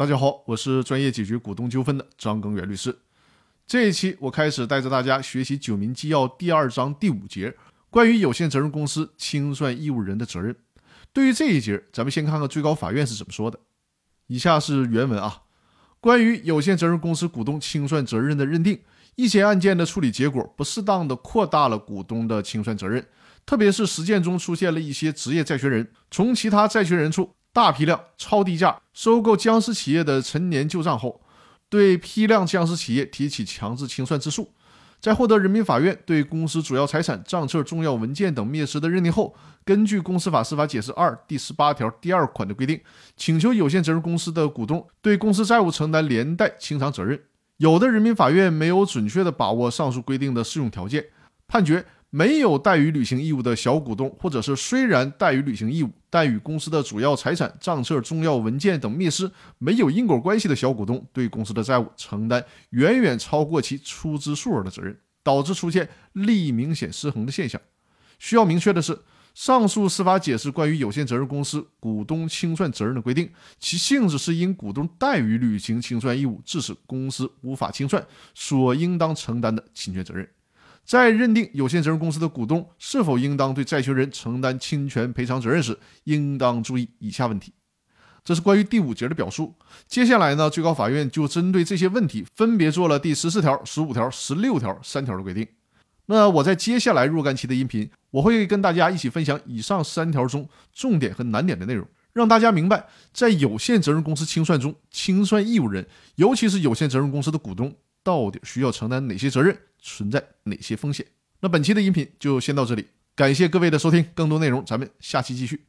大家好，我是专业解决股东纠纷的张根元律师。这一期我开始带着大家学习《九民纪要》第二章第五节，关于有限责任公司清算义务人的责任。对于这一节，咱们先看看最高法院是怎么说的。以下是原文啊：关于有限责任公司股东清算责任的认定，一些案件的处理结果不适当的扩大了股东的清算责任，特别是实践中出现了一些职业债权人从其他债权人处。大批量超低价收购僵尸企业的陈年旧账后，对批量僵尸企业提起强制清算之诉，在获得人民法院对公司主要财产、账册、重要文件等灭失的认定后，根据《公司法司法解释二》第十八条第二款的规定，请求有限责任公司的股东对公司债务承担连带清偿责任。有的人民法院没有准确的把握上述规定的适用条件，判决。没有怠于履行义务的小股东，或者是虽然怠于履行义务，但与公司的主要财产、账册、重要文件等灭失没有因果关系的小股东，对公司的债务承担远远超过其出资数额的责任，导致出现利益明显失衡的现象。需要明确的是，上述司法解释关于有限责任公司股东清算责任的规定，其性质是因股东怠于履行清算义务，致使公司无法清算所应当承担的侵权责任。在认定有限责任公司的股东是否应当对债权人承担侵权赔偿责任时，应当注意以下问题。这是关于第五节的表述。接下来呢，最高法院就针对这些问题，分别做了第十四条、十五条、十六条三条的规定。那我在接下来若干期的音频，我会跟大家一起分享以上三条中重点和难点的内容，让大家明白在有限责任公司清算中，清算义务人，尤其是有限责任公司的股东。到底需要承担哪些责任，存在哪些风险？那本期的音频就先到这里，感谢各位的收听，更多内容咱们下期继续。